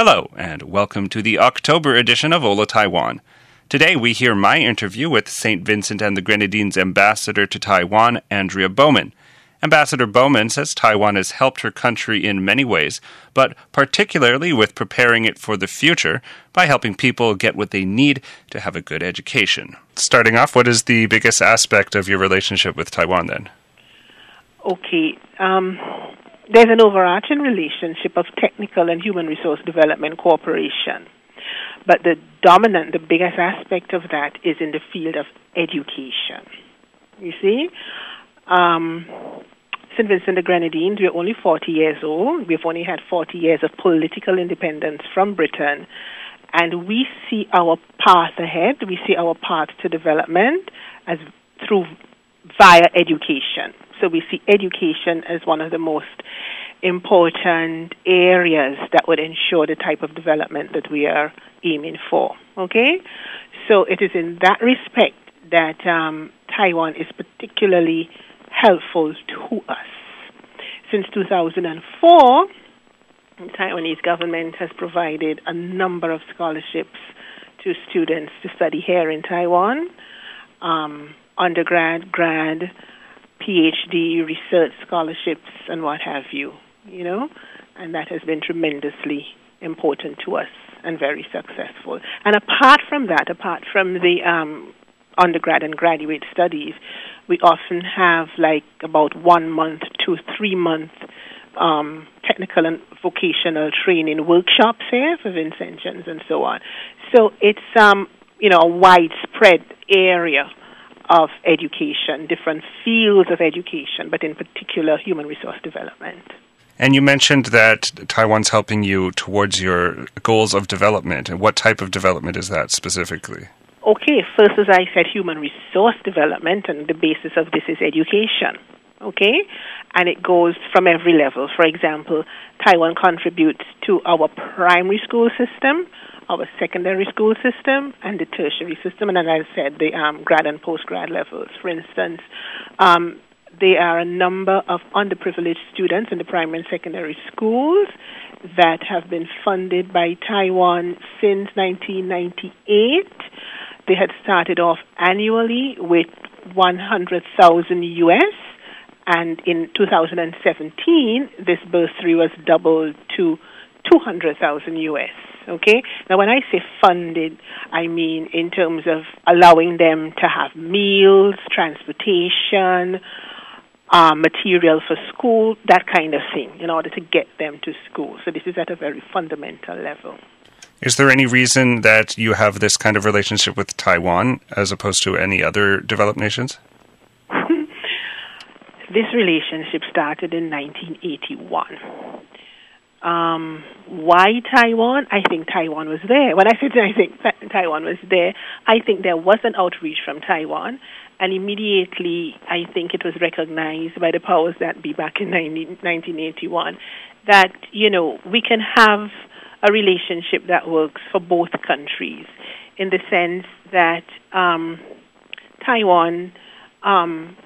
Hello, and welcome to the October edition of Hola Taiwan. Today we hear my interview with St. Vincent and the Grenadines ambassador to Taiwan, Andrea Bowman. Ambassador Bowman says Taiwan has helped her country in many ways, but particularly with preparing it for the future by helping people get what they need to have a good education. Starting off, what is the biggest aspect of your relationship with Taiwan then? Okay. Um, there's an overarching relationship of technical and human resource development cooperation. But the dominant, the biggest aspect of that is in the field of education. You see? Um, St. Vincent the Grenadines, we're only 40 years old. We've only had 40 years of political independence from Britain. And we see our path ahead, we see our path to development as through via education. So we see education as one of the most important areas that would ensure the type of development that we are aiming for. Okay? So it is in that respect that um, Taiwan is particularly helpful to us. Since 2004, the Taiwanese government has provided a number of scholarships to students to study here in Taiwan, um, undergrad, grad, PhD, research scholarships, and what have you, you know, and that has been tremendously important to us and very successful. And apart from that, apart from the um, undergrad and graduate studies, we often have like about one month to three month um, technical and vocational training workshops here for Vincentians and so on. So it's um, you know a widespread area of education, different fields of education, but in particular human resource development. And you mentioned that Taiwan's helping you towards your goals of development. And what type of development is that specifically? Okay, first, as I said, human resource development, and the basis of this is education. Okay? And it goes from every level. For example, Taiwan contributes to our primary school system, our secondary school system, and the tertiary system, and as I said, the um, grad and postgrad levels. For instance, um, there are a number of underprivileged students in the primary and secondary schools that have been funded by Taiwan since 1998 they had started off annually with 100,000 US, and in 2017, this bursary was doubled to 200,000 US. Okay? Now, when I say funded, I mean in terms of allowing them to have meals, transportation, uh, material for school, that kind of thing, in order to get them to school. So, this is at a very fundamental level. Is there any reason that you have this kind of relationship with Taiwan as opposed to any other developed nations? this relationship started in 1981. Um, why Taiwan? I think Taiwan was there. When I said I think Taiwan was there, I think there was an outreach from Taiwan, and immediately I think it was recognized by the powers that be back in 19, 1981 that you know we can have a relationship that works for both countries in the sense that um, Taiwan, um,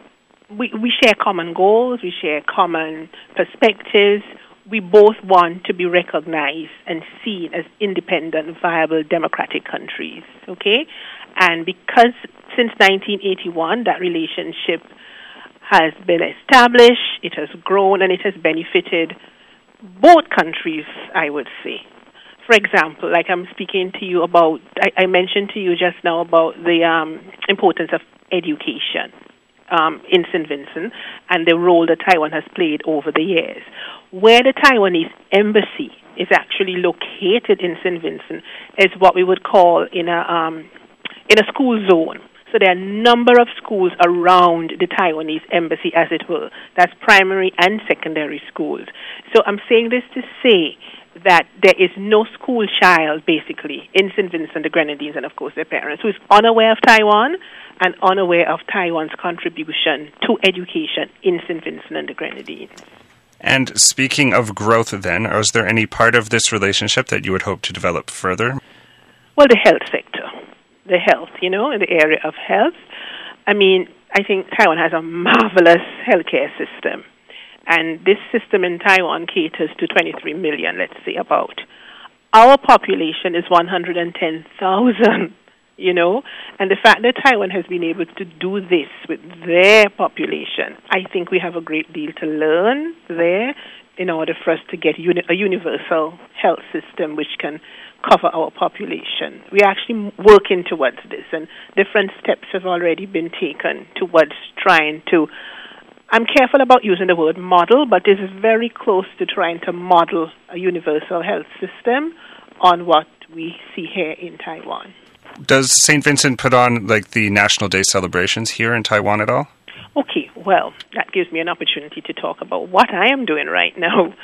we, we share common goals, we share common perspectives. We both want to be recognized and seen as independent, viable, democratic countries. Okay? And because since 1981 that relationship has been established, it has grown, and it has benefited both countries, I would say for example, like I'm speaking to you about, I, I mentioned to you just now about the um, importance of education um, in St. Vincent and the role that Taiwan has played over the years. Where the Taiwanese embassy is actually located in St. Vincent is what we would call in a um, in a school zone. So there are a number of schools around the Taiwanese embassy, as it were. That's primary and secondary schools. So I'm saying this to say that there is no school child, basically, in St. Vincent and the Grenadines and, of course, their parents, who is unaware of Taiwan and unaware of Taiwan's contribution to education in St. Vincent and the Grenadines. And speaking of growth, then, is there any part of this relationship that you would hope to develop further? Well, the health sector, the health, you know, in the area of health. I mean, I think Taiwan has a marvelous healthcare system and this system in Taiwan caters to 23 million, let's say, about. our population is 110,000, you know, and the fact that Taiwan has been able to do this with their population, I think we have a great deal to learn there in order for us to get uni- a universal health system which can cover our population. We're actually working towards this, and different steps have already been taken towards trying to. I'm careful about using the word model, but this is very close to trying to model a universal health system on what we see here in Taiwan. Does St. Vincent put on like the National Day celebrations here in Taiwan at all? Okay, well, that gives me an opportunity to talk about what I am doing right now.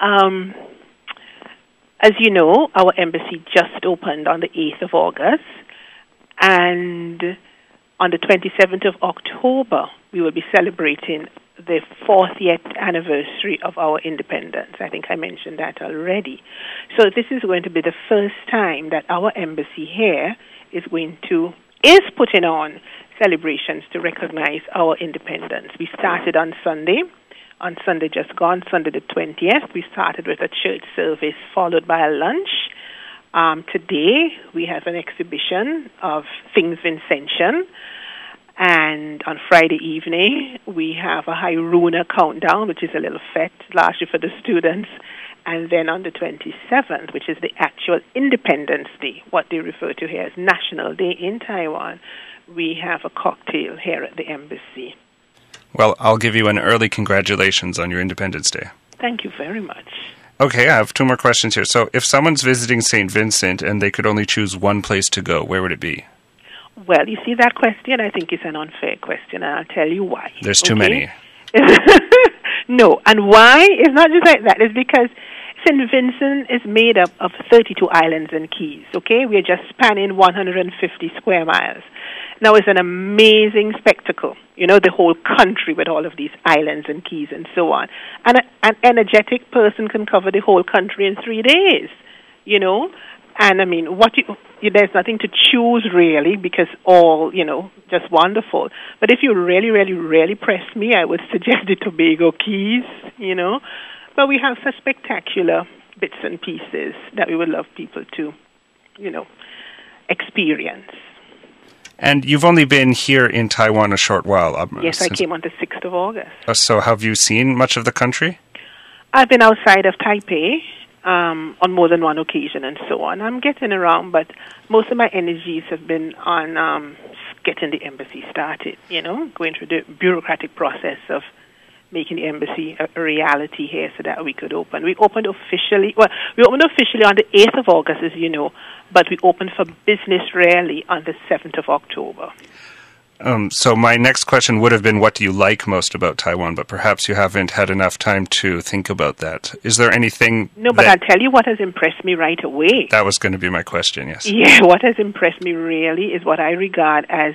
Um, as you know, our embassy just opened on the 8th of August, and on the 27th of October, we will be celebrating the 40th anniversary of our independence. I think I mentioned that already. So this is going to be the first time that our embassy here is going to is putting on celebrations to recognize our independence. We started on Sunday on Sunday just gone, Sunday the 20th. We started with a church service followed by a lunch. Um, today we have an exhibition of things Vincentian. And on Friday evening, we have a Hairouna countdown, which is a little fete, largely for the students. And then on the 27th, which is the actual Independence Day, what they refer to here as National Day in Taiwan, we have a cocktail here at the embassy. Well, I'll give you an early congratulations on your Independence Day. Thank you very much. Okay, I have two more questions here. So, if someone's visiting St. Vincent and they could only choose one place to go, where would it be? Well, you see, that question I think is an unfair question, and I'll tell you why. There's too okay? many. no, and why? It's not just like that. It's because St. Vincent is made up of 32 islands and keys, okay? We're just spanning 150 square miles. Now, it's an amazing spectacle, you know, the whole country with all of these islands and keys and so on. And a, an energetic person can cover the whole country in three days, you know. And I mean, what you, you, there's nothing to choose really because all, you know, just wonderful. But if you really, really, really press me, I would suggest the Tobago Cays, you know. But we have such spectacular bits and pieces that we would love people to, you know, experience. And you've only been here in Taiwan a short while. Um, yes, I came on the 6th of August. Uh, so have you seen much of the country? I've been outside of Taipei um, on more than one occasion and so on. I'm getting around, but most of my energies have been on um, getting the embassy started, you know, going through the bureaucratic process of making the embassy a, a, reality here so that we could open. We opened officially, well, we opened officially on the 8th of August, as you know, but we opened for business really on the 7th of October. Um, so my next question would have been, what do you like most about Taiwan? But perhaps you haven't had enough time to think about that. Is there anything? No, but I'll tell you what has impressed me right away. That was going to be my question. Yes. Yeah, what has impressed me really is what I regard as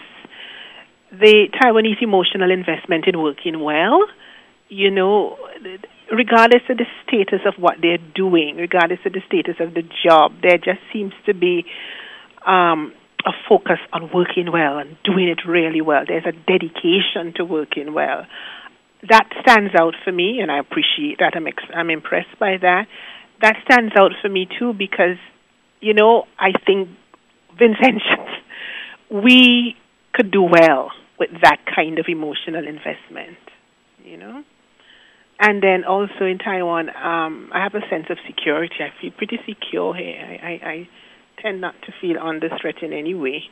the Taiwanese emotional investment in working well. You know, regardless of the status of what they're doing, regardless of the status of the job, there just seems to be um, a focus on working well and doing it really well. There's a dedication to working well. That stands out for me, and I appreciate that. I'm ex- I'm impressed by that. That stands out for me too because, you know, I think Vincentians, we could do well with that kind of emotional investment. You know. And then also in Taiwan, um, I have a sense of security. I feel pretty secure here. I, I, I tend not to feel under threat in any way.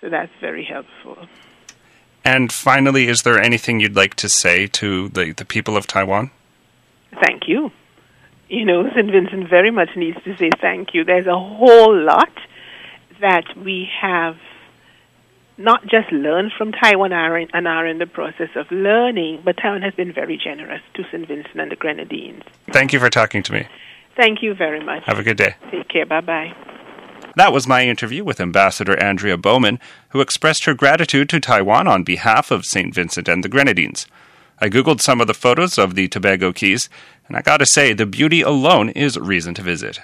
So that's very helpful. And finally, is there anything you'd like to say to the, the people of Taiwan? Thank you. You know, St. Vincent very much needs to say thank you. There's a whole lot that we have not just learn from Taiwan and are in the process of learning, but Taiwan has been very generous to St. Vincent and the Grenadines. Thank you for talking to me. Thank you very much. Have a good day. Take care. Bye bye. That was my interview with Ambassador Andrea Bowman, who expressed her gratitude to Taiwan on behalf of St. Vincent and the Grenadines. I googled some of the photos of the Tobago Cays, and I gotta say, the beauty alone is reason to visit.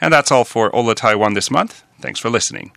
And that's all for Hola Taiwan this month. Thanks for listening.